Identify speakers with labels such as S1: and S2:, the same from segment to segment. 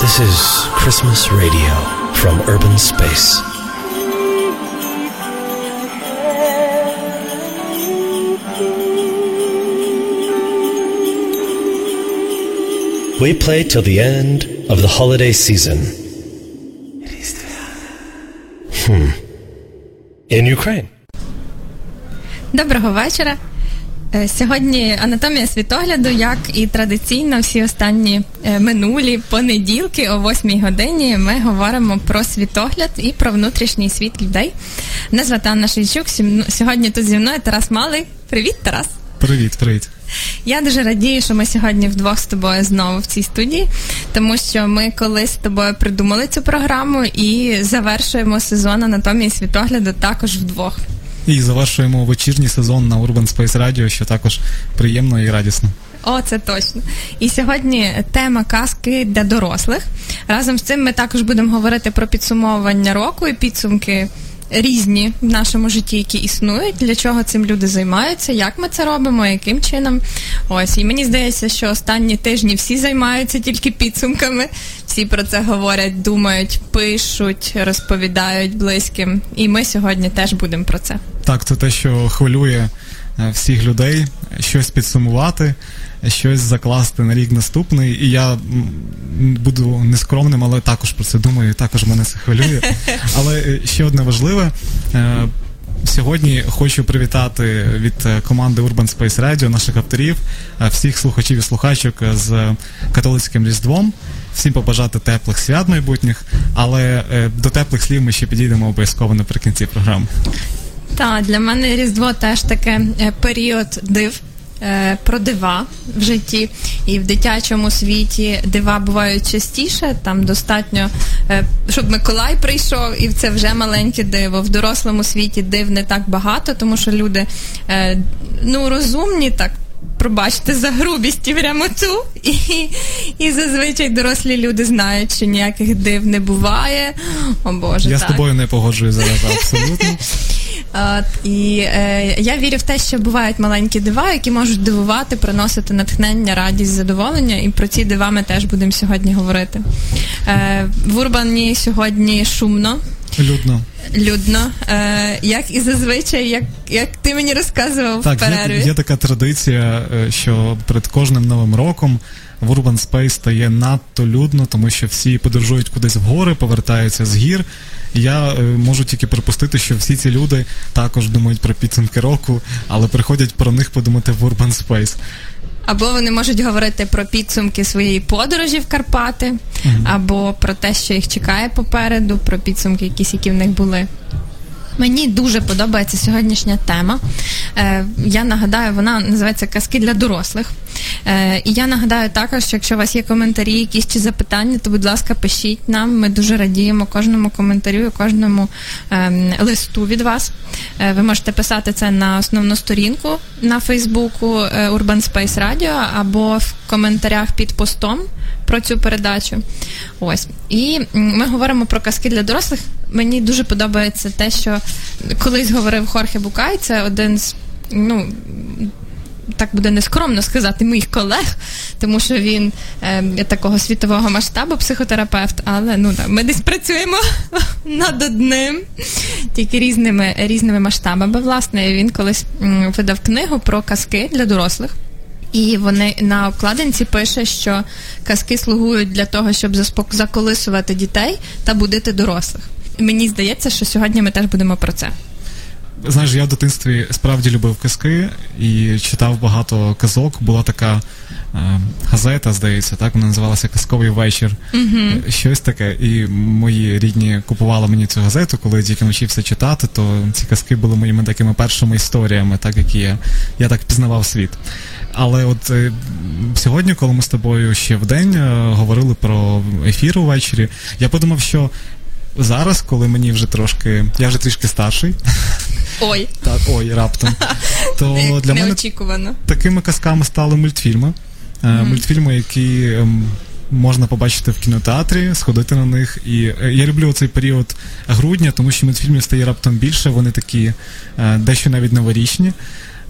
S1: This is Christmas radio from Urban Space. We play till the end of the holiday season. Hmm. In Ukraine.
S2: Доброго вечора. Е, Сьогодні анатомія світогляду, як і традиційно, всі останні е, минулі понеділки о 8 годині ми говоримо про світогляд і про внутрішній світ людей. Мене звати Анна Шейчук. Сьогодні тут зі мною Тарас Малий. Привіт, Тарас.
S3: Привіт, привіт.
S2: Я дуже радію, що ми сьогодні вдвох з тобою знову в цій студії, тому що ми колись з тобою придумали цю програму і завершуємо сезон анатомії світогляду також вдвох.
S3: І завершуємо вечірній сезон на Urban Space Radio, що також приємно і радісно.
S2: О, це точно. І сьогодні тема казки для дорослих. Разом з цим ми також будемо говорити про підсумовування року і підсумки різні в нашому житті, які існують, для чого цим люди займаються, як ми це робимо, яким чином. Ось, і мені здається, що останні тижні всі займаються тільки підсумками. Всі про це говорять, думають, пишуть, розповідають близьким. І ми сьогодні теж будемо про це.
S3: Так, це те, що хвилює е, всіх людей, щось підсумувати, щось закласти на рік наступний. І я буду нескромним, але також про це думаю, і також мене це хвилює. Але е, ще одне важливе. е, Сьогодні хочу привітати від е, команди Urban Space Radio, наших авторів, всіх слухачів і слухачок з католицьким Різдвом. Всім побажати теплих свят майбутніх, але до теплих слів ми ще підійдемо обов'язково наприкінці програми.
S2: Так, для мене Різдво теж таке період див. Е, Про дива в житті і в дитячому світі дива бувають частіше. Там достатньо, е, щоб Миколай прийшов, і це вже маленьке диво. В дорослому світі див не так багато, тому що люди е, ну розумні так. Пробачте за грубість і прямоту. І, і зазвичай дорослі люди знають, що ніяких див не буває. О Боже,
S3: Я
S2: так.
S3: з тобою не погоджуюсь зараз абсолютно.
S2: І е, я вірю в те, що бувають маленькі дива, які можуть дивувати, приносити натхнення, радість, задоволення. І про ці дива ми теж будемо сьогодні говорити. Е, в Урбані сьогодні шумно,
S3: Людно.
S2: людно, е, як і зазвичай, як, як ти мені розказував в перерві.
S3: є, є така традиція, е, що перед кожним новим роком в Urban Space стає надто людно, тому що всі подорожують кудись в гори, повертаються з гір. Я е, можу тільки припустити, що всі ці люди також думають про підсумки року, але приходять про них подумати в Urban Space.
S2: Або вони можуть говорити про підсумки своєї подорожі в Карпати, або про те, що їх чекає попереду, про підсумки, якісь, які в них були. Мені дуже подобається сьогоднішня тема. Е, я нагадаю, вона називається Казки для дорослих. Е, і я нагадаю також, що якщо у вас є коментарі, якісь чи запитання, то будь ласка, пишіть нам. Ми дуже радіємо кожному коментарю, і кожному ем, листу від вас. Е, ви можете писати це на основну сторінку на Фейсбуку Urban Space Radio або в коментарях під постом про цю передачу. Ось. І ми говоримо про казки для дорослих. Мені дуже подобається те, що колись говорив Хорхе Букай, це один з ну. Так буде нескромно сказати моїх колег, тому що він е, такого світового масштабу психотерапевт, але ну так, ми десь працюємо над одним, тільки різними, різними масштабами. Власне, він колись м, видав книгу про казки для дорослих. І вони на обкладинці пише, що казки слугують для того, щоб заспок- заколисувати дітей та будити дорослих. І мені здається, що сьогодні ми теж будемо про це.
S3: Знаєш, я в дитинстві справді любив казки і читав багато казок. Була така е, газета, здається, так вона називалася Казковий вечір. Е, Щось таке. І мої рідні купували мені цю газету, коли я тільки навчився читати, то ці казки були моїми такими першими історіями, так які я, я так пізнавав світ. Але от е, сьогодні, коли ми з тобою ще в день е, говорили про ефір увечері, я подумав, що зараз, коли мені вже трошки, я вже трішки старший,
S2: Ой,
S3: так, ой, раптом. То для мене такими казками стали мультфільми. Е, Мультфільми, які ем, можна побачити в кінотеатрі, сходити на них. І я люблю цей період грудня, тому що мультфільмів стає раптом більше, вони такі дещо навіть новорічні.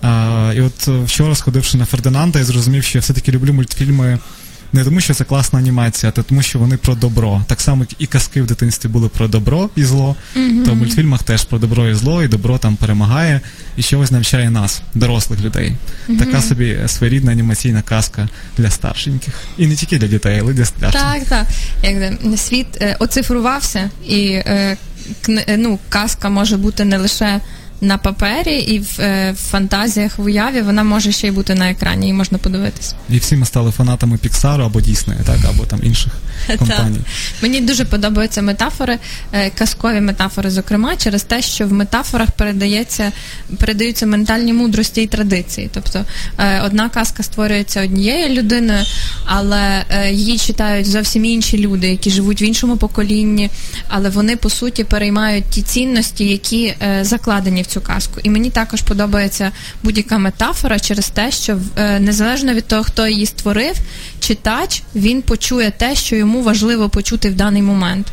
S3: А, І от вчора, сходивши на Фердинанда, я зрозумів, що я все-таки люблю мультфільми не тому, що це класна анімація, а тому, що вони про добро. Так само, як і казки в дитинстві були про добро і зло, mm-hmm. то в мультфільмах теж про добро і зло, і добро там перемагає і чогось навчає нас, дорослих людей. Mm-hmm. Така собі своєрідна анімаційна казка для старшеньких. І не тільки для дітей, але й для старшеньких.
S2: Так, так. Як світ е, оцифрувався, і е, ну, казка може бути не лише на папері і в, е, в фантазіях в уяві вона може ще й бути на екрані, і можна подивитися.
S3: І всі ми стали фанатами Піксару або Діснея, так, або там інших компаній.
S2: Мені дуже подобаються метафори, е, казкові метафори, зокрема, через те, що в метафорах передається, передаються ментальні мудрості і традиції. Тобто е, одна казка створюється однією людиною, але е, її читають зовсім інші люди, які живуть в іншому поколінні, але вони по суті переймають ті цінності, які закладені в цю казку. І мені також подобається будь-яка метафора через те, що незалежно від того, хто її створив, читач він почує те, що йому важливо почути в даний момент.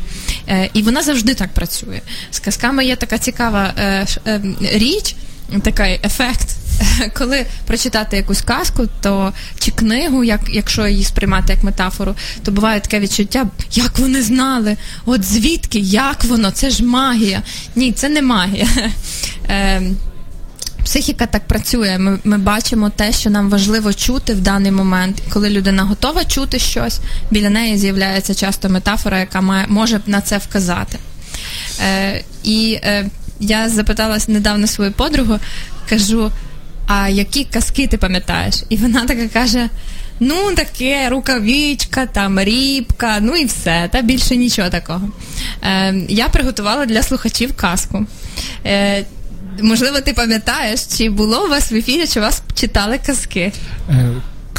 S2: Е, І вона завжди так працює. З казками є така цікава е, е, річ, такий ефект. Коли прочитати якусь казку, то чи книгу, як якщо її сприймати як метафору, то буває таке відчуття, як вони знали, от звідки, як воно, це ж магія. Ні, це не магія. Е, Психіка так працює. Ми ми бачимо те, що нам важливо чути в даний момент. коли людина готова чути щось, біля неї з'являється часто метафора, яка має може на це вказати. Е, І е, я запиталась недавно свою подругу, кажу: а які казки ти пам'ятаєш? І вона така каже: ну, таке, рукавичка, там рібка, ну і все, та більше нічого такого. Е, Я приготувала для слухачів казку. Е, Можливо, ти пам'ятаєш, чи було у вас в ефірі, чи вас читали казки?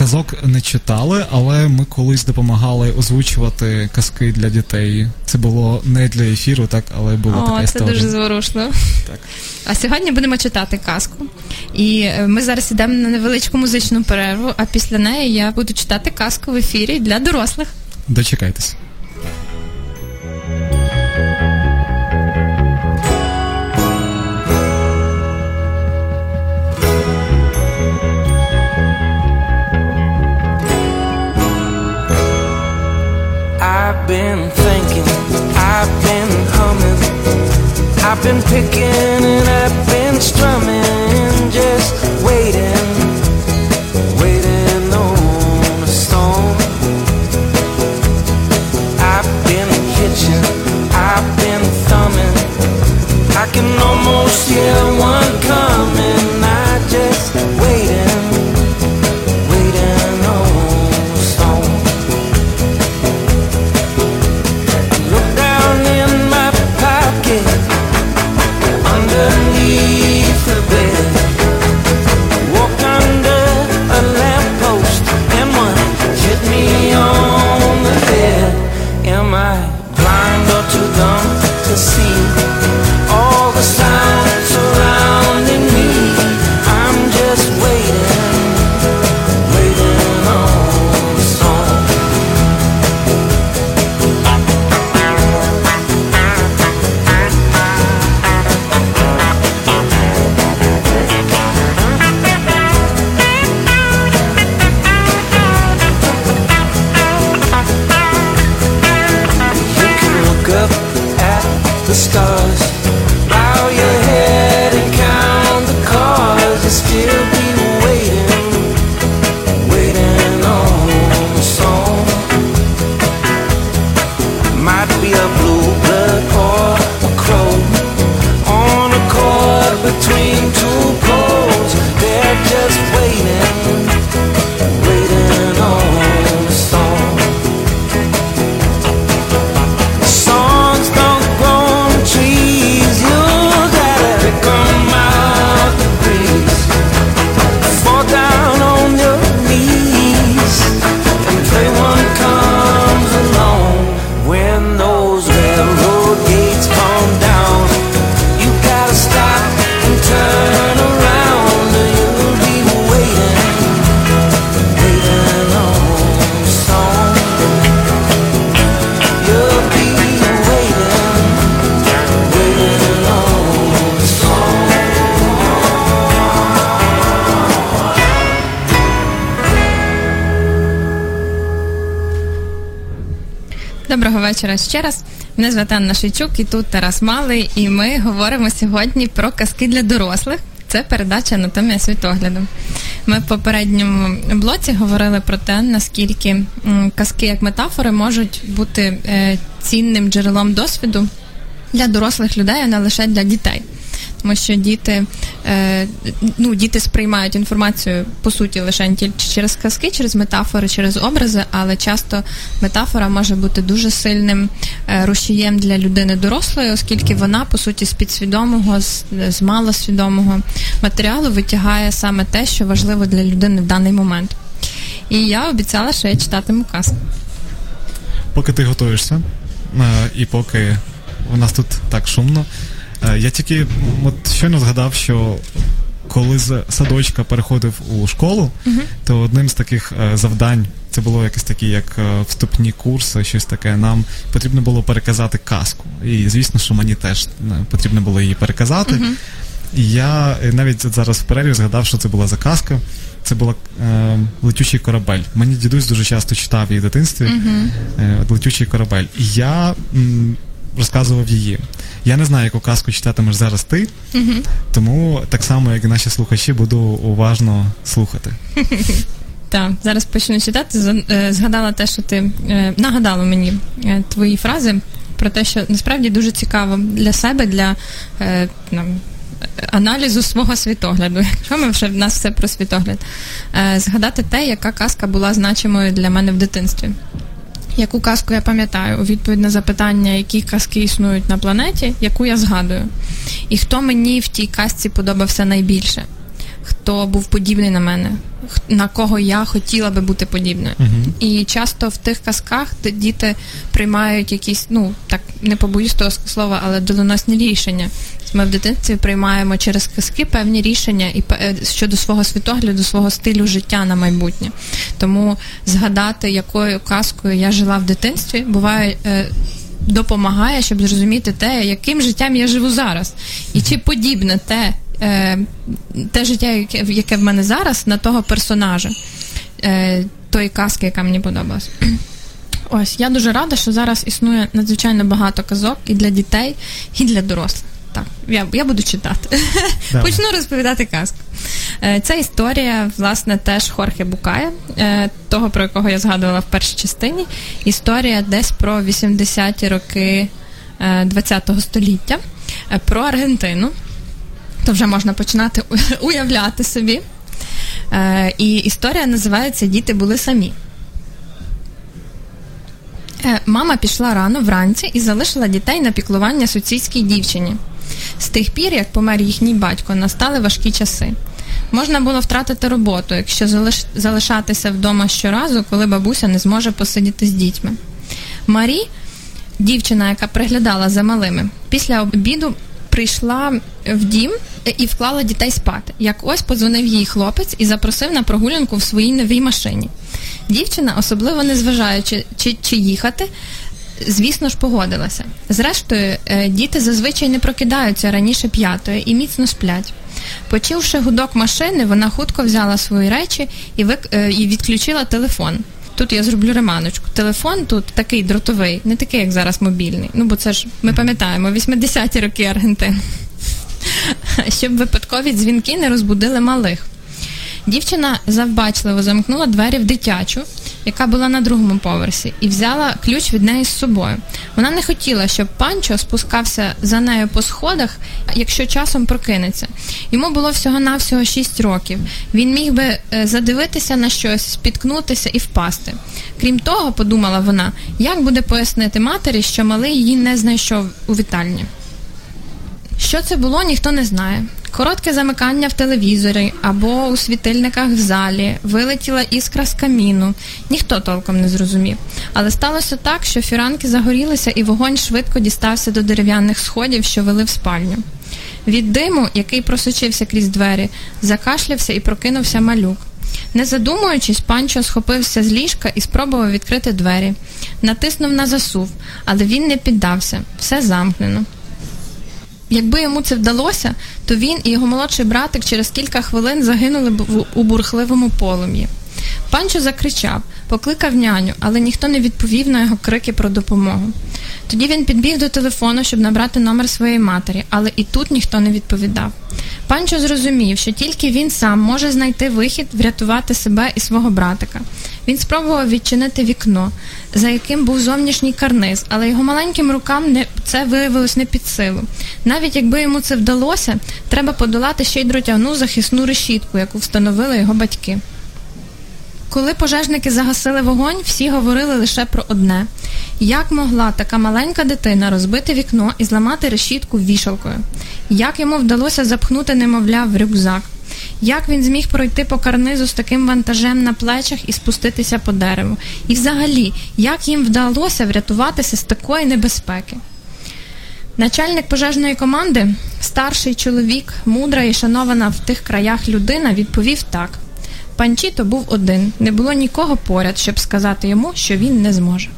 S3: Казок не читали, але ми колись допомагали озвучувати казки для дітей. Це було не для ефіру, так, але було
S2: О,
S3: така
S2: це дуже зворушно.
S3: Так.
S2: А сьогодні будемо читати казку. І е, ми зараз йдемо на невеличку музичну перерву, а після неї я буду читати казку в ефірі для дорослих.
S3: Дочекайтесь.
S4: Been thinking, I've been humming, I've been picking and I've been strumming,
S2: вечора ще раз. Мене звати Анна Шейчук і тут Тарас Малий, і ми говоримо сьогодні про казки для дорослих. Це передача Анатомія світогляду. Ми в попередньому блоці говорили про те, наскільки казки як метафори можуть бути е, цінним джерелом досвіду для дорослих людей, а не лише для дітей. Тому що діти, е, ну, діти сприймають інформацію по суті лише через казки, через метафори, через образи, але часто метафора може бути дуже сильним е, рушієм для людини дорослої, оскільки вона по суті з підсвідомого, з, з малосвідомого матеріалу витягає саме те, що важливо для людини в даний момент. І я обіцяла, що я читатиму казку.
S3: Поки ти готуєшся, е, і поки у нас тут так шумно, я тільки от щойно згадав, що коли з садочка переходив у школу, то одним з таких е, завдань це було якесь такі, як е, вступні курси, щось таке. Нам потрібно було переказати казку. І звісно, що мені теж е, потрібно було її переказати. І я е, навіть зараз в перерві згадав, що це була за казка. Це була е, летючий корабель. Мені дідусь дуже часто читав її в дитинстві. Е, летючий корабель. І я м, розказував її. Я не знаю, яку казку читатимеш зараз ти, тому так само, як і наші слухачі, буду уважно слухати.
S2: Так, зараз почну читати. Е, Згадала те, що ти е, нагадала мені е, твої фрази про те, що насправді дуже цікаво для себе, для нам, аналізу свого світогляду. Якщо ми вже в нас все про світогляд, згадати те, яка казка була значимою для мене в дитинстві. Яку казку я пам'ятаю? У відповідь на запитання, які казки існують на планеті, яку я згадую, і хто мені в тій казці подобався найбільше, хто був подібний на мене, на кого я хотіла би бути подібною. І часто в тих казках діти приймають якісь, ну так не побоюсь того слова, але доленосні рішення. Ми в дитинстві приймаємо через казки певні рішення і е, щодо свого світогляду, свого стилю життя на майбутнє. Тому згадати, якою казкою я жила в дитинстві, буває. е, Допомагає, щоб зрозуміти те, яким життям я живу зараз, і чи подібне те, е, те життя, яке, яке в мене зараз, на того персонажа, тої казки, яка мені подобалась. Ось я дуже рада, що зараз існує надзвичайно багато казок і для дітей, і для дорослих. Так, я, я буду читати.
S3: Давай.
S2: Почну розповідати казку. Е, Ця історія, власне, теж Хорхе Букая, е, того, про якого я згадувала в першій частині. Історія десь про 80-ті роки е, 20-го століття, е, про Аргентину. То вже можна починати уявляти собі. Е, І історія називається Діти були самі. Е, Мама пішла рано вранці і залишила дітей на піклування сусідській дівчині. З тих пір, як помер їхній батько, настали важкі часи. Можна було втратити роботу, якщо залиш... залишатися вдома щоразу, коли бабуся не зможе посидіти з дітьми. Марі, дівчина, яка приглядала за малими, після обіду прийшла в дім і вклала дітей спати. Як ось подзвонив їй хлопець і запросив на прогулянку в своїй новій машині. Дівчина, особливо не зважаючи, чи, чи їхати, звісно ж, погодилася. Зрештою, е, діти зазвичай не прокидаються раніше п'ятої і міцно сплять. Почувши гудок машини, вона хутко взяла свої речі і, вик... е, і відключила телефон. Тут я зроблю реманочку. Телефон тут такий дротовий, не такий, як зараз мобільний. Ну, бо це ж ми пам'ятаємо, 80-ті роки Аргентини. Щоб випадкові дзвінки не розбудили малих. Дівчина завбачливо замкнула двері в дитячу, яка була на другому поверсі, і взяла ключ від неї з собою. Вона не хотіла, щоб панчо спускався за нею по сходах, якщо часом прокинеться. Йому було всього-навсього 6 років. Він міг би е, задивитися на щось, спіткнутися і впасти. Крім того, подумала вона, як буде пояснити матері, що малий її не знайшов у вітальні. Що це було, ніхто не знає. Коротке замикання в телевізорі або у світильниках в залі, вилетіла іскра з каміну. Ніхто толком не зрозумів. Але сталося так, що фіранки загорілися, і вогонь швидко дістався до дерев'яних сходів, що вели в спальню. Від диму, який просочився крізь двері, закашлявся і прокинувся малюк. Не задумуючись, панчо схопився з ліжка і спробував відкрити двері. Натиснув на засув, але він не піддався, все замкнено. Якби йому це вдалося, то він і його молодший братик через кілька хвилин загинули б у бурхливому полум'ї.
S5: Панчо закричав, покликав няню, але ніхто не відповів на його крики про допомогу. Тоді він підбіг до телефону, щоб набрати номер своєї матері, але і тут ніхто не відповідав. Панчо зрозумів, що тільки він сам може знайти вихід, врятувати себе і свого братика. Він спробував відчинити вікно, за яким був зовнішній карниз, але його маленьким рукам не, це виявилось не під силу. Навіть якби йому це вдалося, треба подолати ще й дротягну захисну решітку, яку встановили його батьки. Коли пожежники загасили вогонь, всі говорили лише про одне: як могла така маленька дитина розбити вікно і зламати решітку вішалкою? Як йому вдалося запхнути немовля в рюкзак? Як він зміг пройти по карнизу з таким вантажем на плечах і спуститися по дереву? І взагалі, як їм вдалося врятуватися з такої небезпеки? Начальник пожежної команди, старший чоловік, мудра і шанована в тих краях людина, відповів так: Панчіто був один, не було нікого поряд, щоб сказати йому, що він не зможе.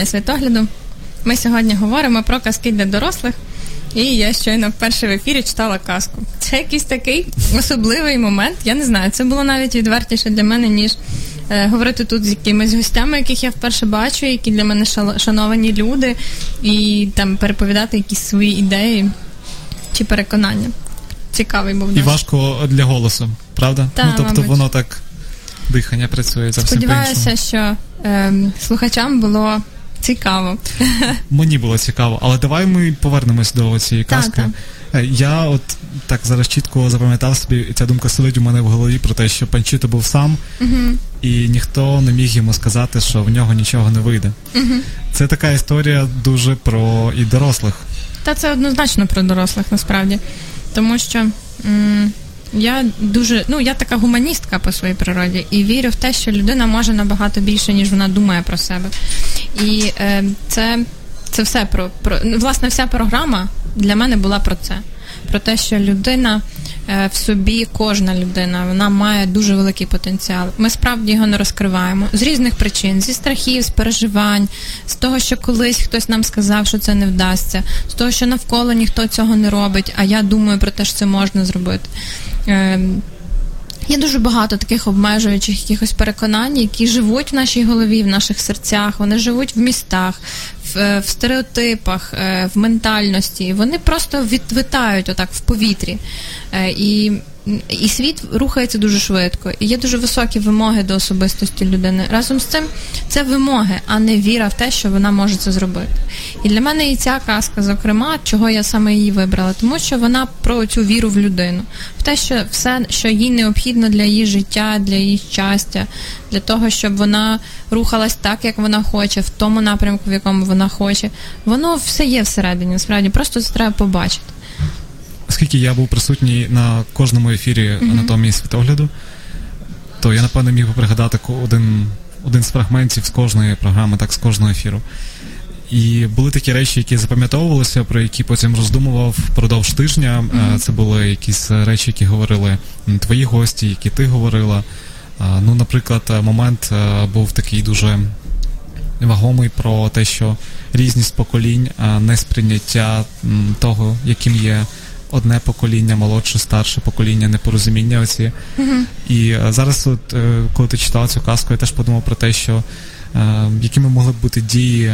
S5: Це світогляду. Ми сьогодні говоримо про казки для дорослих. І я щойно вперше в ефірі читала казку. Це якийсь такий особливий момент. Я не знаю, це було навіть відвертіше для мене, ніж е, говорити тут з якимись гостями, яких я вперше бачу, які для мене шановані люди, і там переповідати якісь свої ідеї чи переконання. Цікавий був
S3: І важко для голосу, правда?
S5: Та,
S3: ну, тобто
S5: мабуть.
S3: воно так дихання працює зовсім
S5: Сподіваюся,
S3: по-іншому.
S5: що ем, слухачам було цікаво.
S3: Мені було цікаво, але давай ми повернемось до цієї
S5: Так,
S3: казки. Е, Я от так зараз чітко запам'ятав собі, ця думка сидить у мене в голові про те, що Панчито був сам, і ніхто не міг йому сказати, що в нього нічого не вийде. Це така історія дуже про і дорослих.
S2: Та це однозначно про дорослих насправді. Тому що м, я дуже, ну я така гуманістка по своїй природі і вірю в те, що людина може набагато більше, ніж вона думає про себе. І е, це, це все про, про ну, власне, вся програма для мене була про це. Про те, що людина е, в собі, кожна людина, вона має дуже великий потенціал. Ми справді його не розкриваємо з різних причин: зі страхів, з переживань, з того, що колись хтось нам сказав, що це не вдасться, з того, що навколо ніхто цього не робить, а я думаю про те, що це можна зробити. Е, Є дуже багато таких обмежуючих якихось переконань, які живуть в нашій голові, в наших серцях, вони живуть в містах, в, е, в стереотипах, е, в ментальності. Вони просто відвитають отак в повітрі. Е, І, і світ рухається дуже швидко. І є дуже високі вимоги до особистості людини. Разом з цим це вимоги, а не віра в те, що вона може це зробити. І для мене і ця казка, зокрема, чого я саме її вибрала, тому що вона про цю віру в людину, в те, що все, що їй необхідно для її життя, для її щастя, для того, щоб вона рухалась так, як вона хоче, в тому напрямку, в якому вона хоче. Воно все є всередині, насправді, просто це треба побачити.
S3: Оскільки я був присутній на кожному ефірі анатомії світогляду, то я напевно міг би пригадати один, один з фрагментів з кожної програми, так з кожного ефіру. І були такі речі, які запам'ятовувалися, про які потім роздумував впродовж тижня. Е, Це були якісь речі, які говорили твої гості, які ти говорила. Ну, наприклад, е, момент е, був такий дуже вагомий про те, що різність поколінь, а не сприйняття того, яким є одне покоління, молодше, старше покоління, непорозуміння оці. І е, зараз, от, е, коли ти читала цю казку, я теж подумав про те, що е, якими могли б бути дії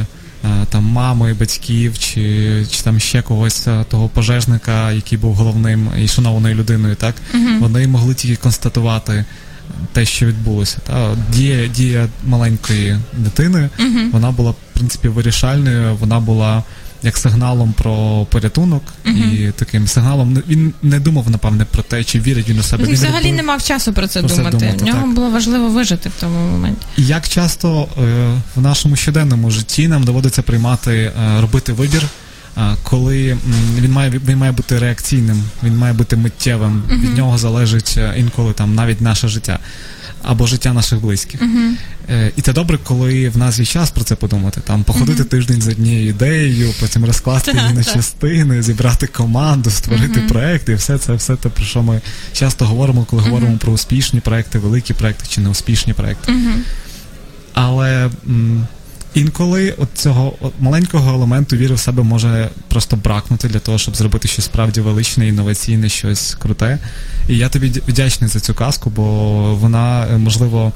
S3: там мами, батьків, чи, чи там ще когось того пожежника, який був головним і шанованою людиною, так вони могли тільки констатувати те, що відбулося. Та дія, дія маленької дитини, вона була в принципі вирішальною, вона була. Як сигналом про порятунок і таким сигналом він не думав напевне про те, чи вірить він у себе.
S2: Він взагалі
S3: робив-
S2: не мав часу про це
S3: про
S2: думати.
S3: думати,
S2: нього
S3: так.
S2: було важливо вижити в тому моменті.
S3: І як часто е, в нашому щоденному житті нам доводиться приймати, е, робити вибір, е, коли він має він має бути реакційним, він має бути миттєвим. Від нього залежить інколи там навіть наше життя або життя наших близьких. Е, І це добре, коли в нас є час про це подумати. Там походити тиждень з однією ідеєю, потім розкласти її на частини, зібрати команду, створити проект, і все це, все те, про що ми часто говоримо, коли говоримо про успішні проекти, великі проекти чи неуспішні проекти. Але м, інколи от цього от маленького елементу віри в себе може просто бракнути для того, щоб зробити щось справді величне, інноваційне, щось круте. І я тобі дя- вдячний за цю казку, бо вона, е, можливо,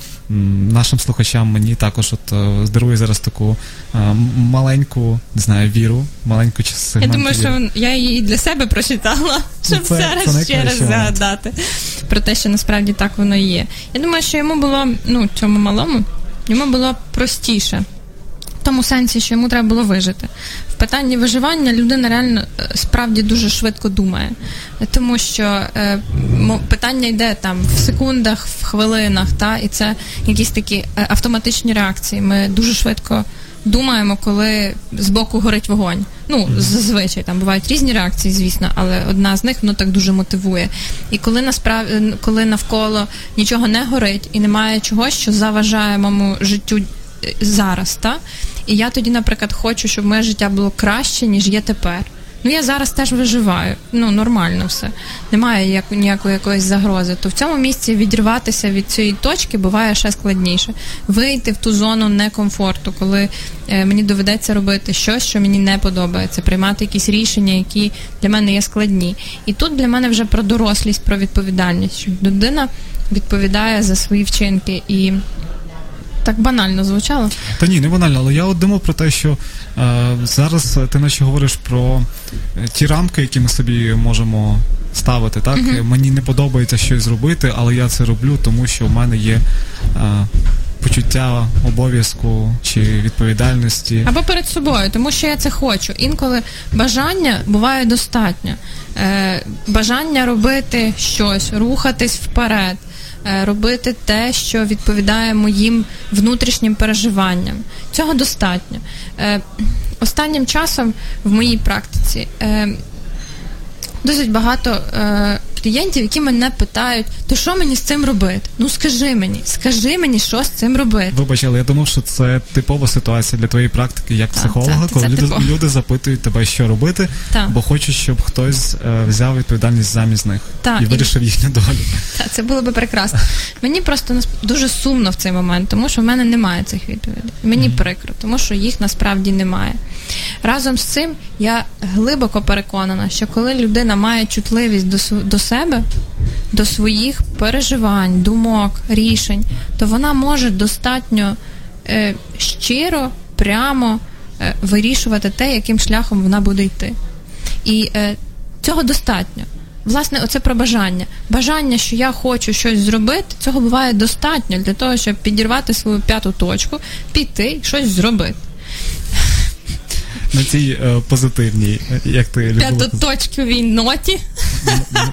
S3: нашим слухачам мені також от е, здарує зараз таку е, маленьку, не знаю, віру, маленьку чи
S2: Я думаю,
S3: віри.
S2: що я її для себе прочитала, щоб
S3: Ну, це-
S2: зараз
S3: це
S2: ще раз згадати про те, що насправді так воно і є. Я думаю, що йому було, ну, цьому малому, йому було простіше. В тому сенсі, що йому треба було вижити. В питанні виживання людина реально е, справді дуже швидко думає. Тому що е, питання йде там в секундах, в хвилинах, та, і це якісь такі е, автоматичні реакції. Ми дуже швидко думаємо, коли збоку горить вогонь. Ну, зазвичай там бувають різні реакції, звісно, але одна з них ну так дуже мотивує. І коли насправді, коли навколо нічого не горить і немає чогось, що заважає моєму життю е, зараз, та? І я тоді, наприклад, хочу, щоб моє життя було краще, ніж є тепер. Ну, я зараз теж виживаю. Ну, нормально все. Немає як, ніякої якоїсь загрози. То в цьому місці відірватися від цієї точки буває ще складніше. Вийти в ту зону некомфорту, коли е, мені доведеться робити щось, що мені не подобається, приймати якісь рішення, які для мене є складні. І тут для мене вже про дорослість, про відповідальність, що людина відповідає за свої вчинки. І так банально звучало.
S3: Та ні, не банально, але я от думав про те, що е, зараз ти наче говориш про е, ті рамки, які ми собі можемо ставити. Так? Мені не подобається щось зробити, але я це роблю, тому що в мене є е, почуття обов'язку чи відповідальності.
S2: Або перед собою, тому що я це хочу. Інколи бажання буває достатньо. Е, бажання робити щось, рухатись вперед, робити те, що відповідає моїм внутрішнім переживанням. Цього достатньо. Е, останнім часом в моїй практиці е, досить багато е, клієнтів, які мене питають, то що мені з цим робити? Ну скажи мені, скажи мені, що з цим робити.
S5: Вибач, але я думав, що це типова ситуація для твоєї практики як
S2: Так,
S5: психолога, коли люди, люди запитують тебе, що робити,
S2: Так.
S5: бо хочуть, щоб хтось е, взяв відповідальність замість них
S2: Так,
S5: і
S2: і-
S5: вирішив їхню долю.
S2: Та, це було би прекрасно. Мені просто дуже сумно в цей момент, тому що в мене немає цих відповідей. Мені прикро, тому що їх насправді немає. Разом з цим я глибоко переконана, що коли людина має чутливість до, до себе, до своїх переживань, думок, рішень, то вона може достатньо е, щиро, прямо е, вирішувати те, яким шляхом вона буде йти. І е, цього достатньо. Власне, оце про бажання. Бажання, що я хочу щось зробити, цього буває достатньо для того, щоб підірвати свою п'яту точку, піти щось зробити.
S5: На цій е, позитивній, е, як ти любила
S2: П'ятоточковій ноті.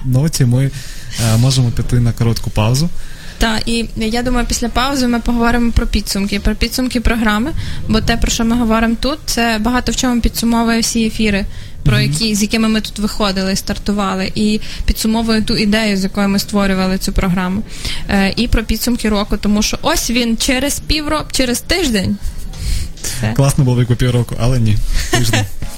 S5: ноті, ми е, можемо піти на коротку паузу.
S2: Та і я думаю, після паузи ми поговоримо про підсумки, про підсумки програми. Бо те, про що ми говоримо тут, це багато в чому підсумовує всі ефіри, про які з якими ми тут виходили, стартували, і підсумовує ту ідею, з якою ми створювали цю програму. Е, і про підсумки року, тому що ось він через півроку, через тиждень. Все.
S5: Класно було як півроку, але ні. Тиждень.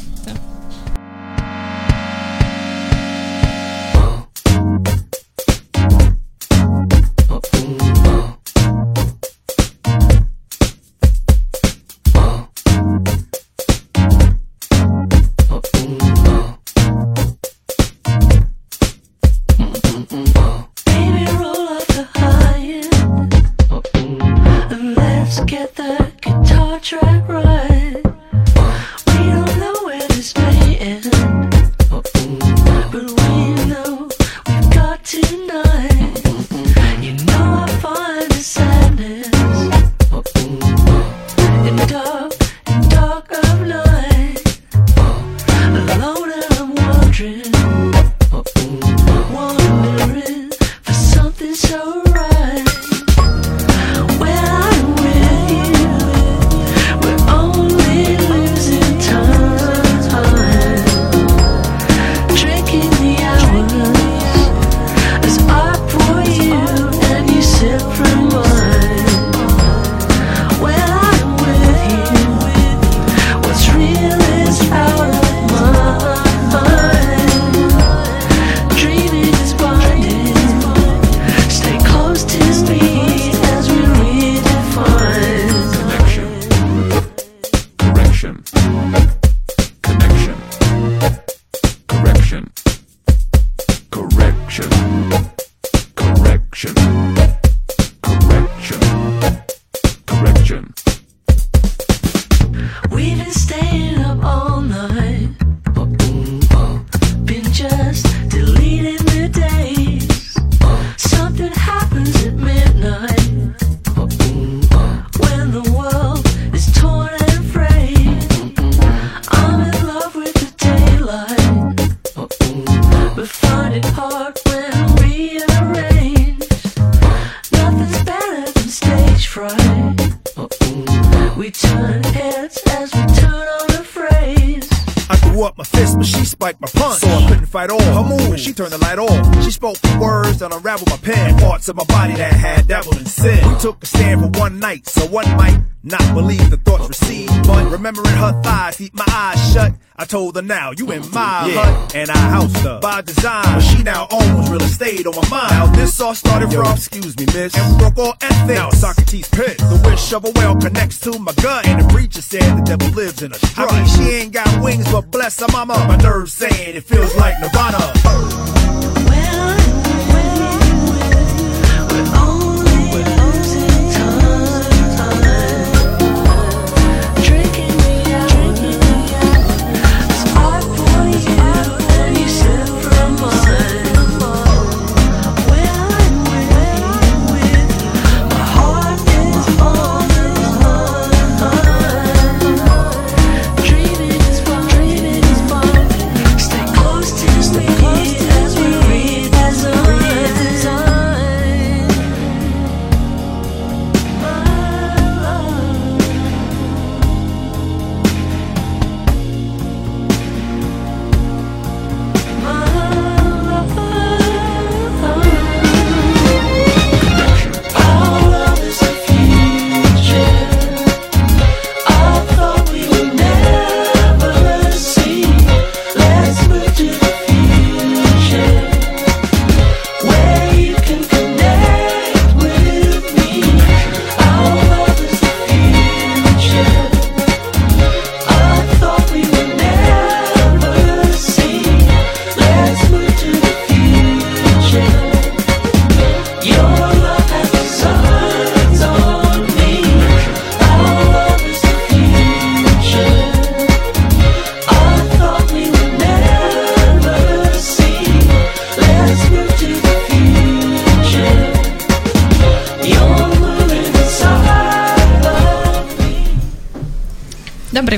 S6: Now, you in my hut, and I housed her by design. But she now owns real estate on my mind. Now this all started from, excuse me, miss, and broke all ethics. Now Socrates pissed. The wish of a whale connects to my gut, and the preacher said the devil lives in a strut. I mean, she ain't got wings, but bless her mama. My nerves saying it feels like Nirvana.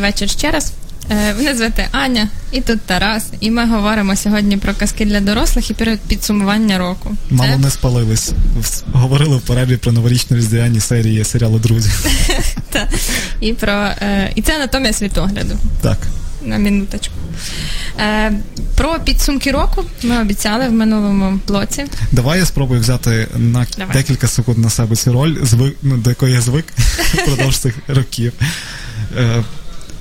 S2: Вечір ще раз. Е, Мене звати Аня, і тут Тарас. І ми говоримо сьогодні про казки для дорослих і перед підсумування року.
S3: Мало
S2: Це-
S3: не спалились. Говорили в перерві про новорічні різдвяні серії серіалу Друзі.
S2: І про е, і це анатомія світогляду.
S3: Так.
S2: На минуточку. Е, про підсумки року ми обіцяли в минулому блоці.
S3: Давай я спробую взяти на
S2: Давай.
S3: декілька секунд на себе цю роль, звик, ну, до якої я звик впродовж цих років. Е,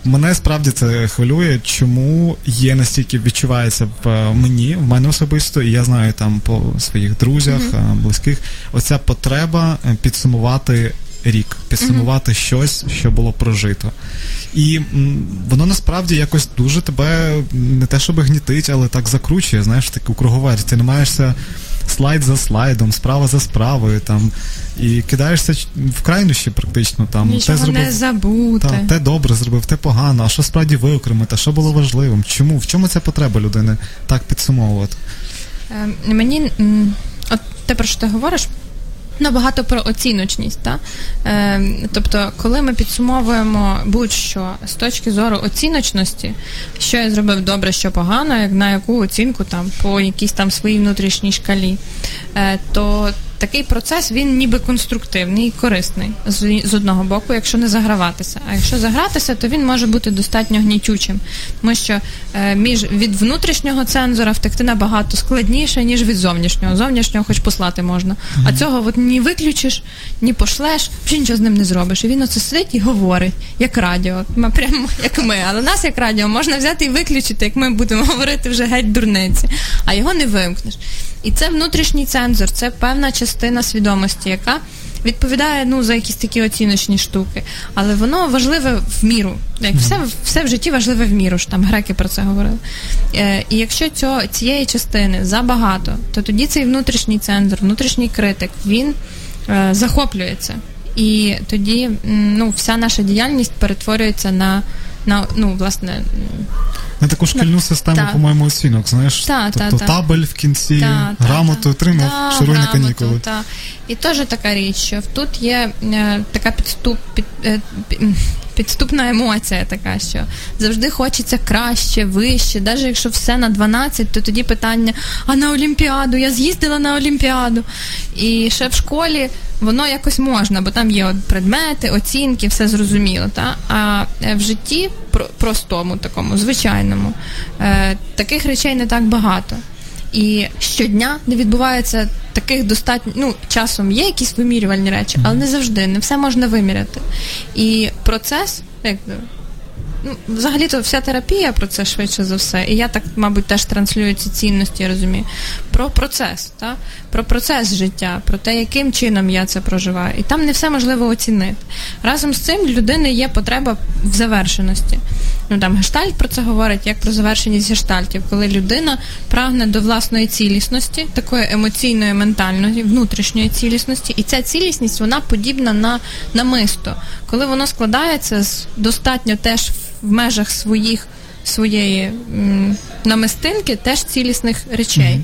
S3: Мене справді це хвилює, чому є настільки відчувається в е, мені, в мене особисто, і я знаю там по своїх друзях, е, близьких, оця потреба е, підсумувати рік, підсумувати щось, що було прожито. І воно насправді якось дуже тебе не те, щоб гнітить, але так закручує, знаєш, таку круговерть. Ти намагаєшся слайд за слайдом, справа за справою там, і кидаєшся в крайнощі практично там.
S2: Нічого не забути.
S3: та, те добре зробив, те погано, а що справді виокремити, що було важливим? Чому? В чому ця потреба людини так підсумовувати?
S2: Е, мені от те, про що ти говориш, набагато про оціночність. Та? Е, тобто, коли ми підсумовуємо будь-що з точки зору оціночності, що я зробив добре, що погано, як на яку оцінку там по якійсь там своїй внутрішній шкалі, е, то такий процес він ніби конструктивний і корисний з, з одного боку, якщо не заграватися. А якщо загратися, то він може бути достатньо гнітючим, тому що е, між від внутрішнього цензора втекти набагато складніше, ніж від зовнішнього. Зовнішнього хоч послати можна. А цього от ні виключиш, ні пошлеш, взагалі нічого з ним не зробиш. І він оце сидить і говорить, як радіо. Ми прямо як ми. Але нас як радіо можна взяти і виключити, як ми будемо говорити вже геть дурниці, а його не вимкнеш. І це внутрішній цензор, це певна частина свідомості, яка відповідає ну, за якісь такі оціночні штуки. Але воно важливе в міру. Як все, все в житті важливе в міру, ж там греки про це говорили. Е, і якщо цього, цієї частини забагато, то тоді цей внутрішній цензор, внутрішній критик, він е, захоплюється. І тоді ну, вся наша діяльність перетворюється на, на ну, власне,
S3: На таку шкільну систему,
S2: та.
S3: по-моєму, оцінок, знаєш,
S2: Та,
S3: тобто
S2: та.
S3: табель в кінці, грамоту
S2: та.
S3: отримав,
S2: Та,
S3: шуруй на канікули.
S2: Та. І теж така річ, що тут є е, така підступ, під, е, підступна емоція, така, що завжди хочеться краще, вище. Навіть якщо все на 12, то тоді питання: а на Олімпіаду, я з'їздила на Олімпіаду. І ще в школі воно якось можна, бо там є предмети, оцінки, все зрозуміло. Та? А е, в житті простому, такому, звичайному, е, таких речей не так багато. І щодня не відбувається таких достатньо. Ну, часом є якісь вимірювальні речі, але не завжди, не все можна виміряти. І процес, як ну, взагалі-то вся терапія про це швидше за все. І я так, мабуть, теж транслюю ці цінності, я розумію. Про процес, та? про процес життя, про те, яким чином я це проживаю. І там не все можливо оцінити. Разом з цим людини є потреба в завершеності. Ну там гештальт про це говорить, як про завершеність гештальтів, коли людина прагне до власної цілісності, такої емоційної, ментальної, внутрішньої цілісності, і ця цілісність вона подібна на намисто, коли воно складається з достатньо теж в межах своїх. Своєї м, намистинки теж цілісних речей.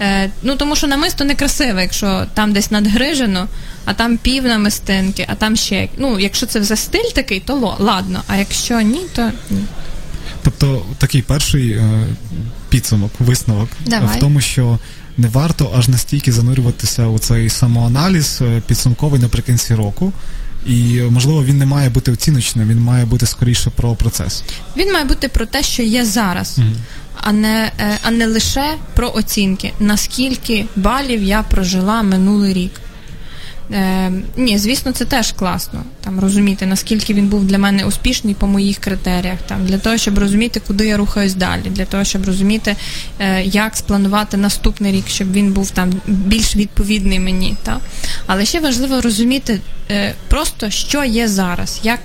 S2: Е, ну тому що намисто не красиве, якщо там десь надгрижено, а там пів намистинки, а там ще. Ну, якщо це вже стиль такий, то ло- ладно. А якщо ні, то ні.
S3: Тобто такий перший е, підсумок, висновок
S2: Давай.
S3: в тому, що не варто аж настільки занурюватися у цей самоаналіз е, підсумковий наприкінці року. І можливо він не має бути оціночним, він має бути скоріше про процес.
S2: Він має бути про те, що є зараз, а, не, е, а не лише про оцінки, наскільки балів я прожила минулий рік. Е, ні, звісно, це теж класно. Там розуміти, наскільки він був для мене успішний по моїх критеріях, там для того, щоб розуміти, куди я рухаюсь далі, для того, щоб розуміти, е, як спланувати наступний рік, щоб він був там більш відповідний мені. Та? Але ще важливо розуміти е, просто, що є зараз, як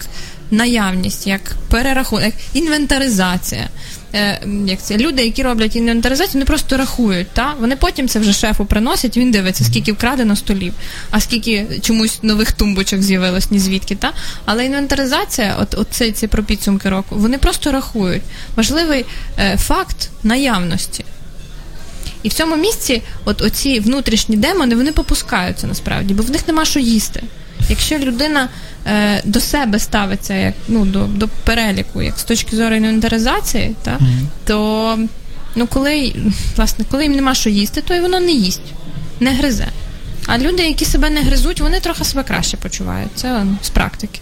S2: наявність, як перерахунок, як інвентаризація. Е, як це люди, які роблять інвентаризацію, вони просто рахують. Та? Вони потім це вже шефу приносять, він дивиться, скільки вкрадено столів, а скільки чомусь нових тумбочок з'явилось, ні звідки. Та? Але інвентаризація, от, от це, це про підсумки року, вони просто рахують. Важливий е, факт наявності. І в цьому місці от оці внутрішні демони вони попускаються насправді, бо в них нема що їсти. Якщо людина е, до себе ставиться як ну, до, до переліку, як з точки зору інвентаризації, та, то ну, коли, власне, коли їм нема що їсти, то й воно не їсть, не гризе. А люди, які себе не гризуть, вони трохи себе краще почувають. Це он, з практики.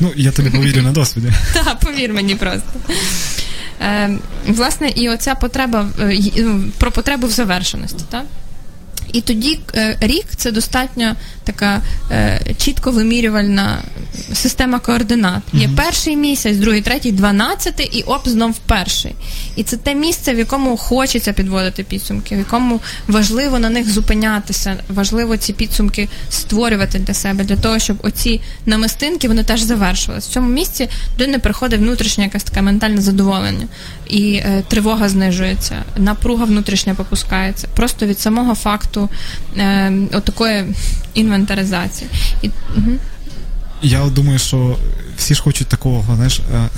S3: Ну, я тобі повірю на досвіді.
S2: Та, повір мені просто. Е, власне, і оця потреба е, ну, про потребу в завершеності. Так? І тоді е, рік це достатньо така е, чітко вимірювальна система координат. Є перший місяць, другий, третій, дванадцятий, і оп, знов перший. І це те місце, в якому хочеться підводити підсумки, в якому важливо на них зупинятися, важливо ці підсумки створювати для себе, для того, щоб оці намистинки вони теж завершились. В цьому місці не приходить внутрішнє якесь таке ментальне задоволення, і е, тривога знижується, напруга внутрішня попускається. Просто від самого факту е, отакої інвентаризації. І, угу.
S3: Я думаю, що всі ж хочуть такого знаєш, е,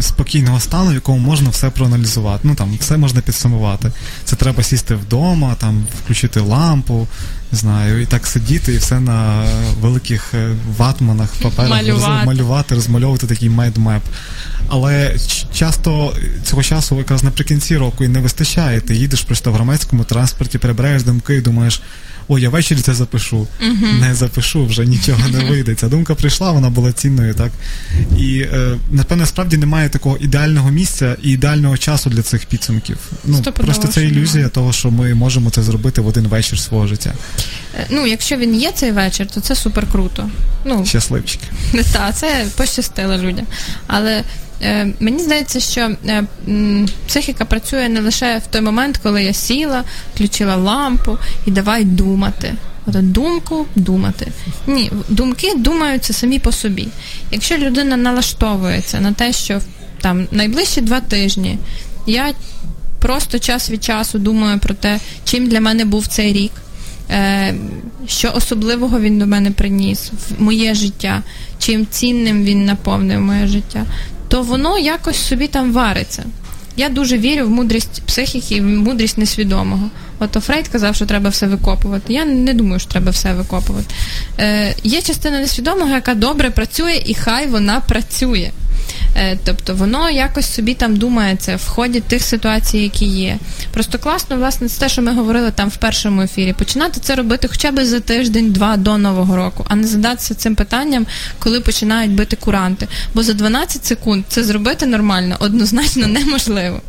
S3: спокійного стану, в якому можна все проаналізувати. Ну там все можна підсумувати. Це треба сісти вдома, там включити лампу, знаю, і так сидіти, і все на великих е, ватманах, паперах
S2: Малювати.
S3: малювати, розмальовувати такий майдмеп. Але часто цього часу якраз наприкінці року і не вистачає. Ти їдеш просто в громадському транспорті, перебираєш думки і думаєш. О, я ввечері це запишу. Не запишу, вже нічого не вийде. Ця думка прийшла, вона була цінною, так? І е, напевно, справді немає такого ідеального місця і ідеального часу для цих підсумків. Ну просто це ілюзія того, що ми можемо це зробити в один вечір свого життя.
S2: Е, ну, якщо він є цей вечір, то це супер круто. Ну,
S3: Щасливчики.
S2: Так, це пощастило людям. Але е, мені здається, що е, м, психіка працює не лише в той момент, коли я сіла, включила лампу і давай думати. От думку думати. Ні, думки думаються самі по собі. Якщо людина налаштовується на те, що там найближчі два тижні я просто час від часу думаю про те, чим для мене був цей рік, що особливого він до мене приніс в моє життя, чим цінним він наповнив моє життя, то воно якось собі там вариться. Я дуже вірю в мудрість психіки і в мудрість несвідомого. От Фрейд казав, що треба все викопувати. Я не думаю, що треба все викопувати. Е, є частина несвідомого, яка добре працює, і хай вона працює. Е, Тобто воно якось собі там думається в ході тих ситуацій, які є. Просто класно, власне, це те, що ми говорили там в першому ефірі. Починати це робити хоча б за тиждень-два до Нового року, а не задатися цим питанням, коли починають бити куранти. Бо за 12 секунд це зробити нормально однозначно неможливо.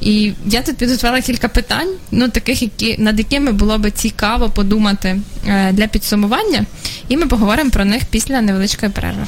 S2: І я тут підготувала кілька питань, ну таких, які над якими було би цікаво подумати е, для підсумування, і ми поговоримо про них після невеличкої перерви.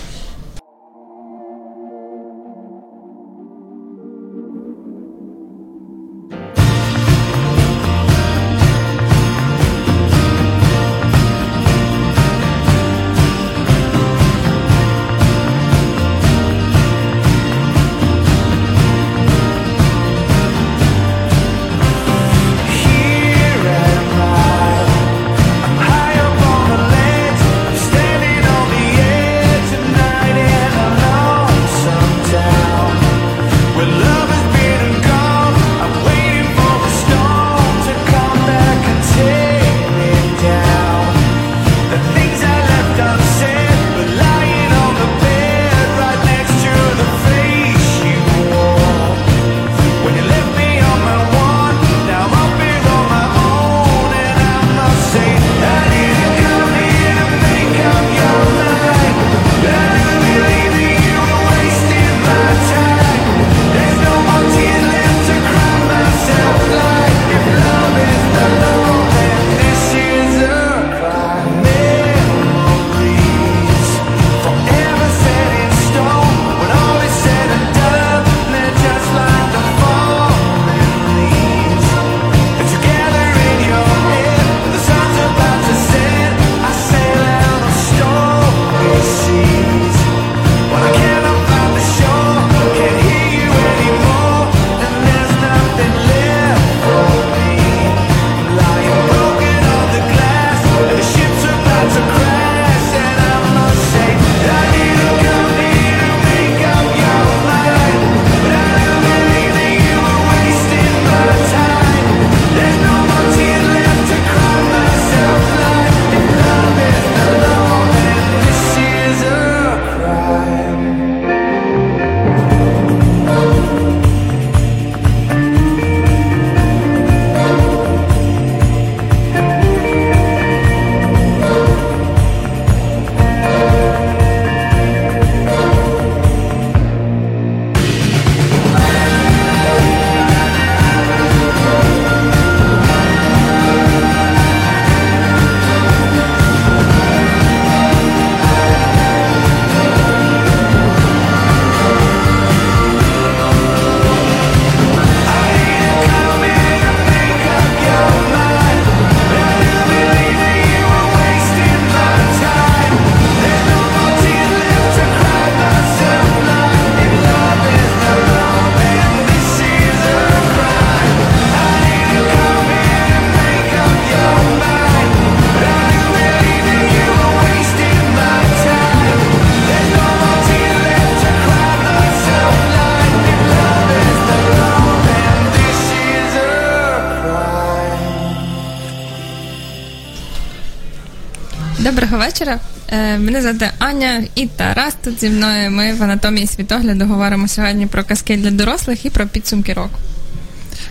S2: Доброго вечора. Е, Мене звати Аня і Тарас тут зі мною. Ми в анатомії світогляду говоримо сьогодні про казки для дорослих і про підсумки року.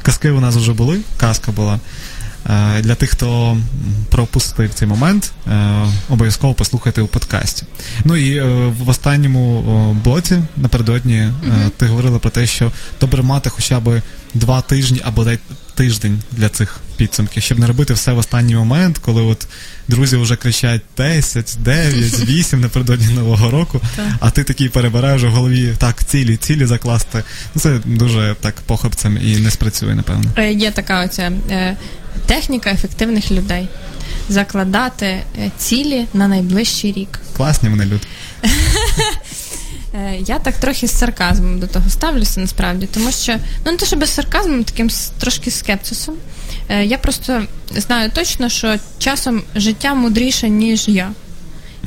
S3: Казки у нас вже були, казка була. Е, Для тих, хто пропустив цей момент, е, обов'язково послухайте у подкасті. Ну і в останньому блоці напередодні е, ти говорила про те, що добре мати хоча б два тижні або тиждень для цих підсумків, щоб не робити все в останній момент, коли от друзі вже кричать 10, 9, 8 напередодні нового року, а ти такий перебираєш у голові так, цілі, цілі закласти. Ну, Це дуже так похопцем і не спрацює, напевно.
S2: Е, Є така оця е, техніка ефективних людей. Закладати е, цілі на найближчий рік.
S3: Класні вони люди.
S2: Я так трохи з сарказмом до того ставлюся насправді, тому що ну не те, що без сарказму, таким трошки скепсисом. Е, Я просто знаю точно, що часом життя мудріше, ніж я.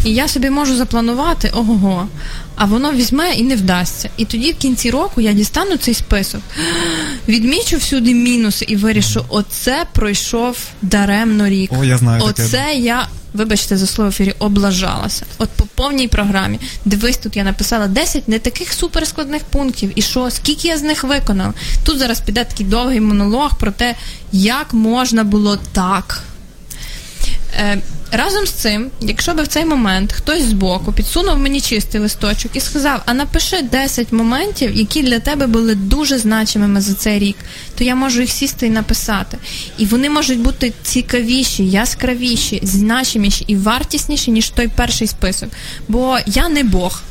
S2: І я собі можу запланувати ого, а воно візьме і не вдасться. І тоді в кінці року я дістану цей список, відмічу всюди мінуси і вирішу, оце пройшов даремно рік.
S3: О, я знаю таке.
S2: Я, вибачте за слово в ефірі, облажалася. От по повній програмі. Дивись, тут я написала 10 не таких суперскладних пунктів. І що, скільки я з них виконала? Тут зараз піде такий довгий монолог про те, як можна було так. Е, разом з цим, якщо би в цей момент хтось збоку підсунув мені чистий листочок і сказав: а напиши 10 моментів, які для тебе були дуже значимими за цей рік, то я можу їх сісти і написати. І вони можуть бути цікавіші, яскравіші, значиміші і вартісніші, ніж той перший список. Бо я не Бог.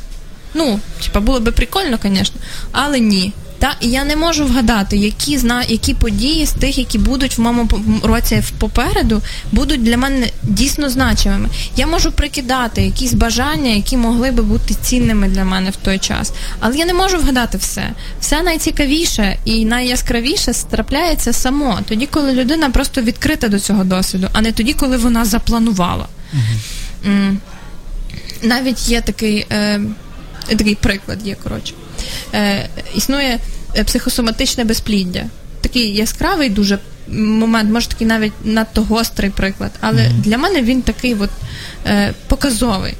S2: Ну, типа, було би прикольно, звісно, але ні. Та і я не можу вгадати, які зна, які події з тих, які будуть в моєму році попереду, будуть для мене дійсно значимими. Я можу прикидати якісь бажання, які могли би бути цінними для мене в той час. Але я не можу вгадати все. Все найцікавіше і найяскравіше трапляється само, тоді, коли людина просто відкрита до цього досвіду, а не тоді, коли вона запланувала. М. Навіть є такий. Е, такий приклад є, коротше. Е, існує е, психосоматичне безпліддя. Такий яскравий дуже момент, може такий навіть надто гострий приклад, але для мене він такий от, е, показовий.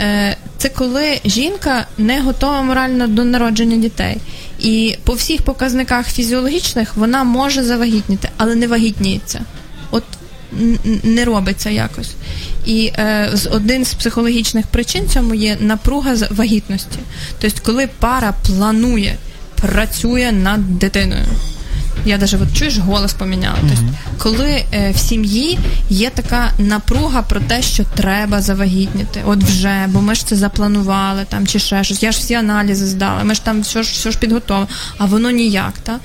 S2: Е, це коли жінка не готова морально до народження дітей. І по всіх показниках фізіологічних вона може завагітніти, але не вагітніється. От не робиться якось. І е, з один з психологічних причин цьому є напруга з вагітності. Тобто, коли пара планує, працює над дитиною. Я навіть от чуєш, голос поміняла. Тобто, коли е, в сім'ї є така напруга про те, що треба завагітніти, от вже, бо ми ж це запланували там чи ще щось. Я ж всі аналізи здала, ми ж там все ж, все ж підготовили, а воно ніяк. Та?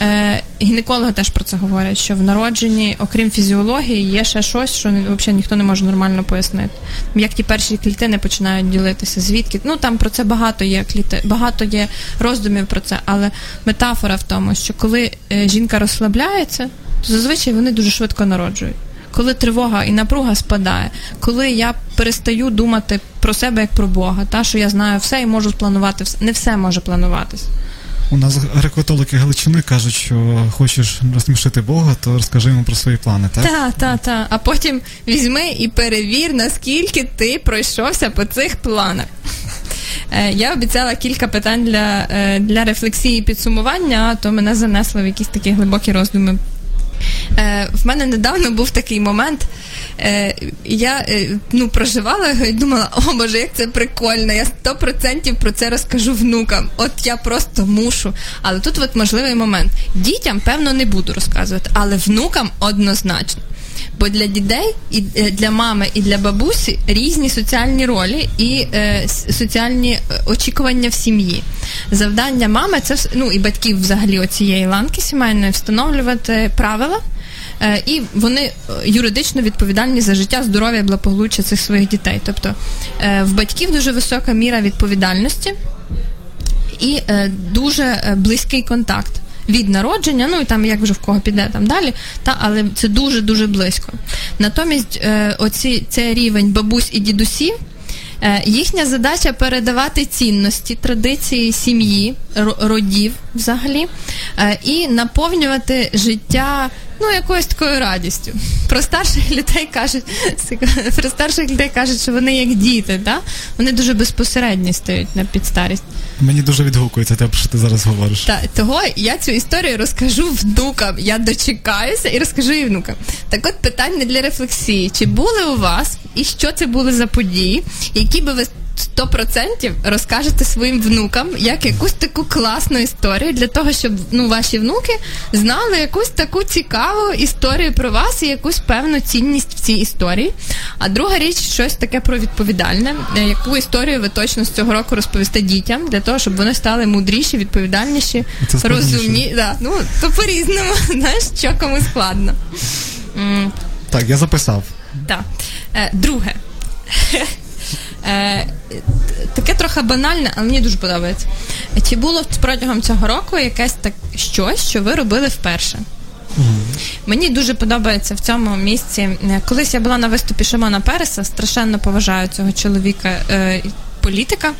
S2: Е, гінекологи теж про це говорять, що в народженні, окрім фізіології, є ще щось, що взагалі ніхто не може нормально пояснити. Як ті перші клітини починають ділитися, звідки? Ну там про це багато є кліти, багато є роздумів про це, але метафора в тому, що коли е, жінка розслабляється, то зазвичай вони дуже швидко народжують. Коли тривога і напруга спадає, коли я перестаю думати про себе як про Бога, та що я знаю все і можу спланувати все. Не все може плануватись.
S3: У нас греко-католики Галичини кажуть, що хочеш розсмішити Бога, то розкажи йому про свої плани, так?
S2: Та, та, та. А потім візьми і перевір, наскільки ти пройшовся по цих планах. Е, Я обіцяла кілька питань для, е, для рефлексії і підсумування, а то мене занесло в якісь такі глибокі роздуми. Е, в мене недавно був такий момент. Е, я е, ну, проживала його і думала, о Боже, як це прикольно, я 100% про це розкажу внукам. От я просто мушу. Але тут от можливий момент. Дітям, певно, не буду розказувати, але внукам однозначно. Бо для дітей, і е, для мами і для бабусі різні соціальні ролі і е, соціальні очікування в сім'ї. Завдання мами це ну і батьків взагалі оцієї ланки сімейної встановлювати правила. Е, І вони е, юридично відповідальні за життя, здоров'я благополуччя цих своїх дітей. Тобто е, в батьків дуже висока міра відповідальності і дуже близький контакт від народження, ну і там як вже в кого піде там далі, та але це дуже дуже близько. Натомість, е, оці цей рівень бабусь і дідусів. е, Їхня задача передавати цінності, традиції сім'ї, родів взагалі, е, і наповнювати життя ну, якоюсь такою радістю. Про старших людей кажуть, про старших людей кажуть, що вони як діти, да? вони дуже безпосередні стають на підстарість.
S3: Мені дуже відгукується те, про що ти зараз говориш.
S2: Та того я цю історію розкажу внукам. Я дочекаюся і розкажу її внукам. Так от питання для рефлексії: чи були у вас і що це були за події, які би ви 100% розкажете своїм внукам як якусь таку класну історію для того, щоб ну ваші внуки знали якусь таку цікаву історію про вас і якусь певну цінність в цій історії. А друга річ, щось таке про відповідальне, Е, яку історію ви точно з цього року розповісте дітям для того, щоб вони стали мудріші, відповідальніші,
S3: Це
S2: розумні. Да, ну то по-різному, знаєш, що кому складно.
S3: Так, я записав.
S2: так. Е, друге. Е, таке трохи банальне, але мені дуже подобається. Чи було протягом цього року якесь так щось, що ви робили вперше? Мені дуже подобається в цьому місці. е, Колись я була на виступі Шимона Переса, страшенно поважаю цього чоловіка. Е, Політика,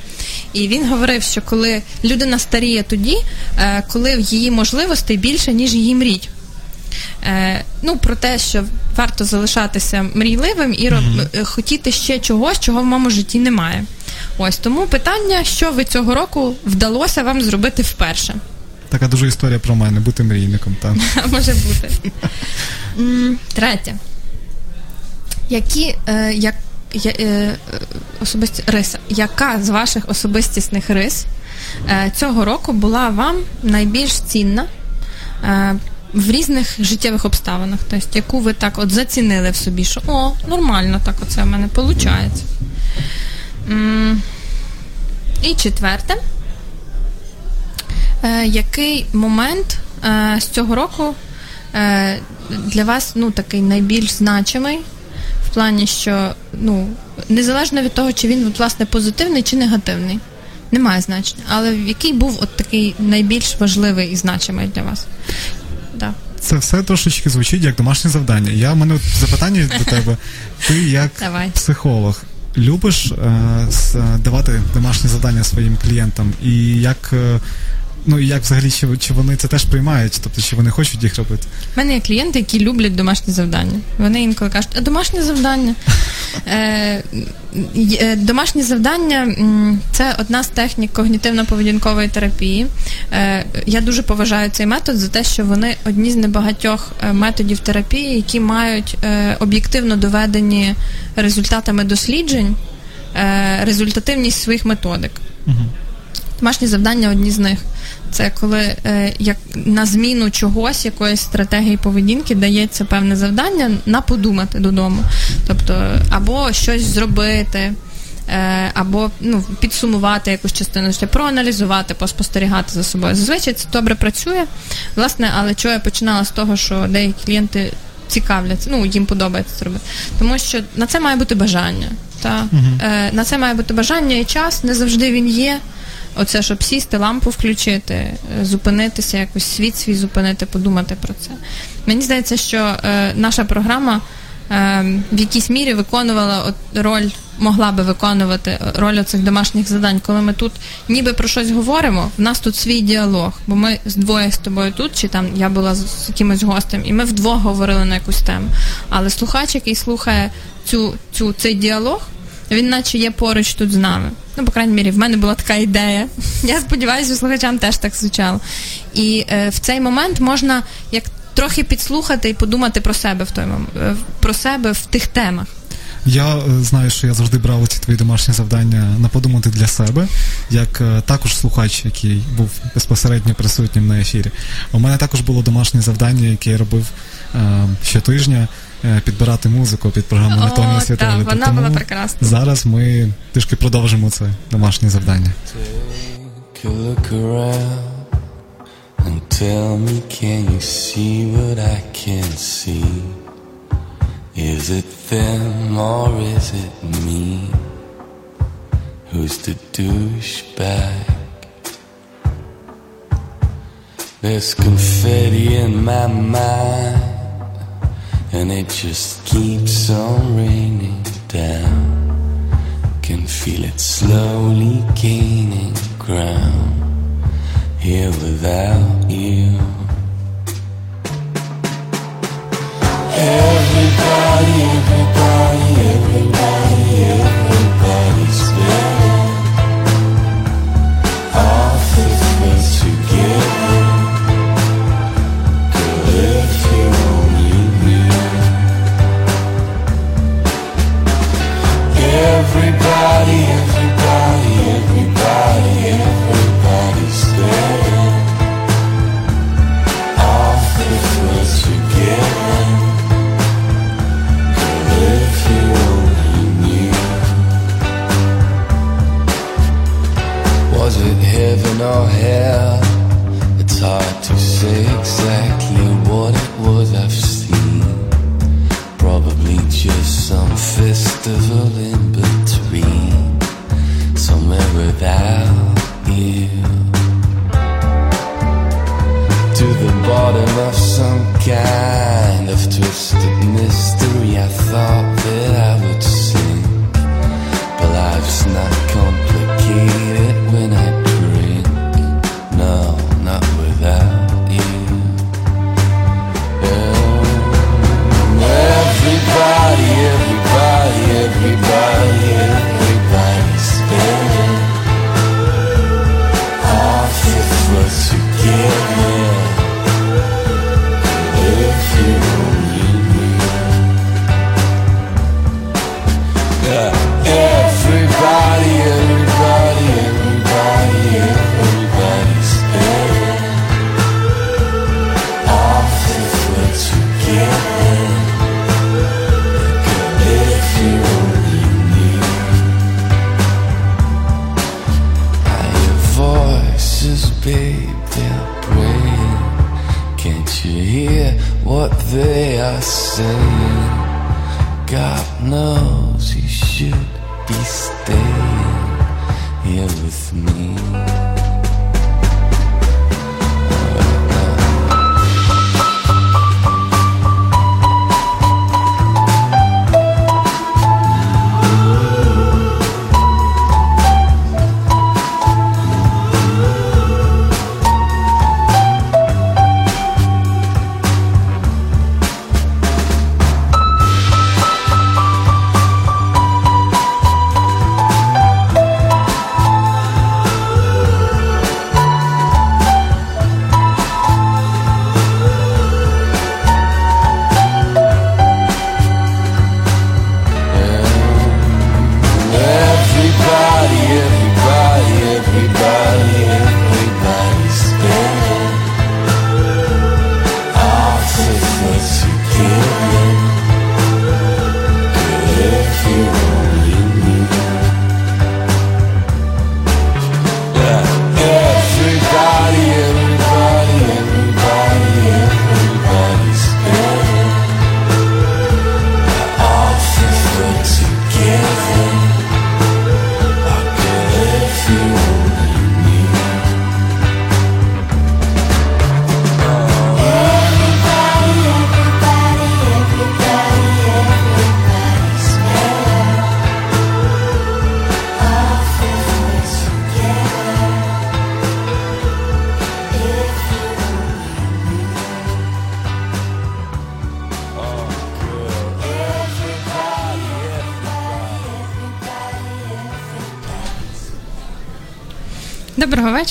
S2: і він говорив, що коли людина старіє тоді, е, коли її можливостей більше, ніж її мрій. Е, ну, про те, що варто залишатися мрійливим і роб, е, хотіти ще чогось, чого в моєму житті немає. Ось тому питання, що ви цього року вдалося вам зробити вперше.
S3: Така дуже історія про мене, бути мрійником. Так.
S2: Може бути. Третє. Які е, як, е, е, особисті риси, яка з ваших особистісних рис е, цього року була вам найбільш цінна е, в різних життєвих обставинах? Тобто, яку ви так от зацінили в собі, що о, нормально так оце в мене виходить. І четверте. Е, який момент е, з цього року е, для вас ну, такий найбільш значимий, в плані, що ну, незалежно від того, чи він власне позитивний чи негативний, немає значення. Але який був от такий найбільш важливий і значимий для вас?
S3: Це все трошечки звучить як домашнє завдання. Я в мене запитання до тебе. Ти як
S2: Давай.
S3: психолог любиш е, давати домашні завдання своїм клієнтам? І як, е, ну, і як взагалі чи, чи вони це теж приймають? Тобто, чи вони хочуть їх робити?
S2: У мене є клієнти, які люблять домашні завдання. Вони інколи кажуть, а домашнє завдання. Е, е, домашні завдання це одна з технік когнітивно-поведінкової терапії. Е, я дуже поважаю цей метод за те, що вони одні з небагатьох е, методів терапії, які мають е, об'єктивно доведені результатами досліджень е, результативність своїх методик. Домашні завдання одні з них. Це коли е, як на зміну чогось, якоїсь стратегії поведінки дається певне завдання на подумати додому. Тобто, або щось зробити, е, або ну, підсумувати якусь частину життя, проаналізувати, поспостерігати за собою. Зазвичай це добре працює. Власне, але чого я починала з того, що деякі клієнти цікавляться, ну їм подобається це робити. Тому що на це має бути бажання. Та? Е, на це має бути бажання і час, не завжди він є. Оце, щоб сісти, лампу включити, е, зупинитися, якось світ свій зупинити, подумати про це. Мені здається, що е, наша програма е, в якійсь мірі виконувала от роль, могла би виконувати роль цих домашніх завдань. Коли ми тут ніби про щось говоримо, в нас тут свій діалог, бо ми двоє з тобою тут, чи там я була з якимось гостем, і ми вдвох говорили на якусь тему. Але слухач, який слухає цю, цю, цей діалог, він наче є поруч тут з нами. Ну, по крайній мірі, в мене була така ідея. Я сподіваюся, слухачам теж так звучало. І е, в цей момент можна як трохи підслухати і подумати про себе в той момент, про себе в тих темах.
S3: Я е, знаю, що я завжди брав ці твої домашні завдання на подумати для себе, як е, також слухач, який був безпосередньо присутнім на ефірі. У мене також було домашнє завдання, яке я робив е, щотижня. Е, Підбирати музику під програму Анатомія
S2: так, вона
S3: Тому
S2: була прекрасна.
S3: Зараз ми трішки продовжимо це домашнє завдання.
S7: Take a look around and tell me, can you see what I can see? Is it them or is it me? Who's the douchebag? There's confetti in my mind, and it just keeps on raining down. Can feel it slowly gaining ground here without you.
S8: Everybody, everybody, everybody. everybody.
S4: say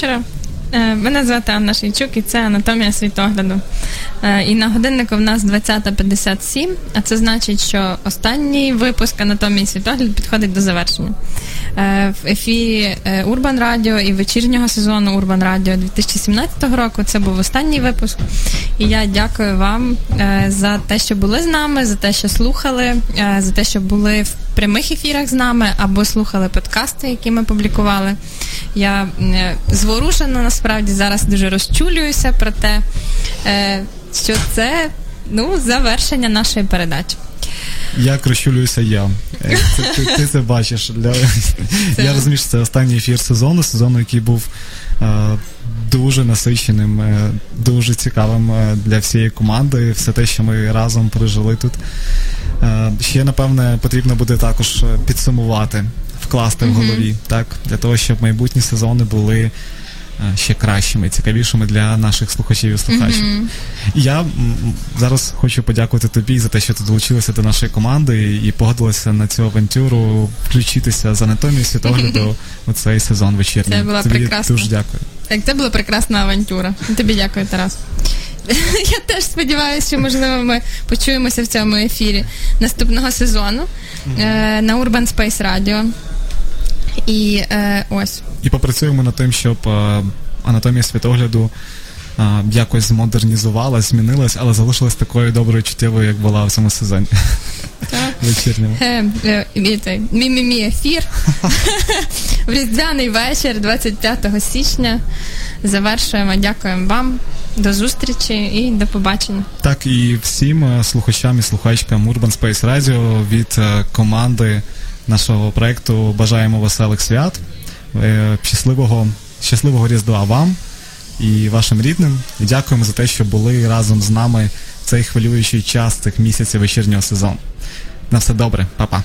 S4: вечора. Е, Мене звати Анна Шейчук і це анатомія світогляду. Е, І на годиннику в нас 20.57, а це значить, що останній випуск анатомії світогляду підходить до завершення. Е, В ефірі Урбан Радіо і вечірнього сезону Урбан Радіо 2017 року це був останній випуск. І я дякую вам за те, що були з нами, за те, що слухали, за те, що були в прямих ефірах з нами або слухали подкасти, які ми публікували. Я е, зворушена насправді зараз дуже розчулююся про те, е, що це ну, завершення нашої передачі.
S3: Як розчулююся я. Е, Це, ти, ти це бачиш. Для... Я розумію, що це останній ефір сезону, сезону, який був е, дуже насиченим, е, дуже цікавим для всієї команди. Все те, що ми разом прожили тут. Е, ще, напевне, потрібно буде також підсумувати, вкласти в голові, так, для того, щоб майбутні сезони були е, ще кращими, цікавішими для наших слухачів і слухачів. Я зараз хочу подякувати тобі за те, що ти долучилася до нашої команди і погодилася на цю авантюру включитися з анатомії світогляду у цей сезон вечірній.
S4: Це була
S3: тобі
S4: прекрасна.
S3: дуже дякую.
S4: Так, це була прекрасна авантюра. Тобі дякую, Тарас. Я теж сподіваюся, що можливо ми почуємося в цьому ефірі наступного сезону е, на Urban Space Radio. І е, ось
S3: І попрацюємо над тим, щоб е, анатомія світогляду е, якось змодернізувалась, змінилась, але залишилась такою доброю чуттєвою, як була в цьому сезоні. Вечірньому.
S4: Е, е, мі-мі-мі ефір в різдвяний вечір, 25 січня. Завершуємо. Дякуємо вам.
S2: До зустрічі і до побачення.
S5: Так, і всім е, слухачам і слухачкам Urban Space Radio від команди нашого проекту бажаємо веселих свят, е, щасливого, щасливого Різдва вам і вашим рідним. І дякуємо за те, що були разом з нами в цей хвилюючий час цих місяців вечірнього сезону. На все добре, па-па.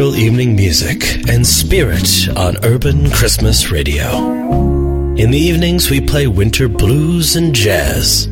S1: Special evening music and spirit on Urban Christmas Radio. In the evenings, we play winter blues and jazz.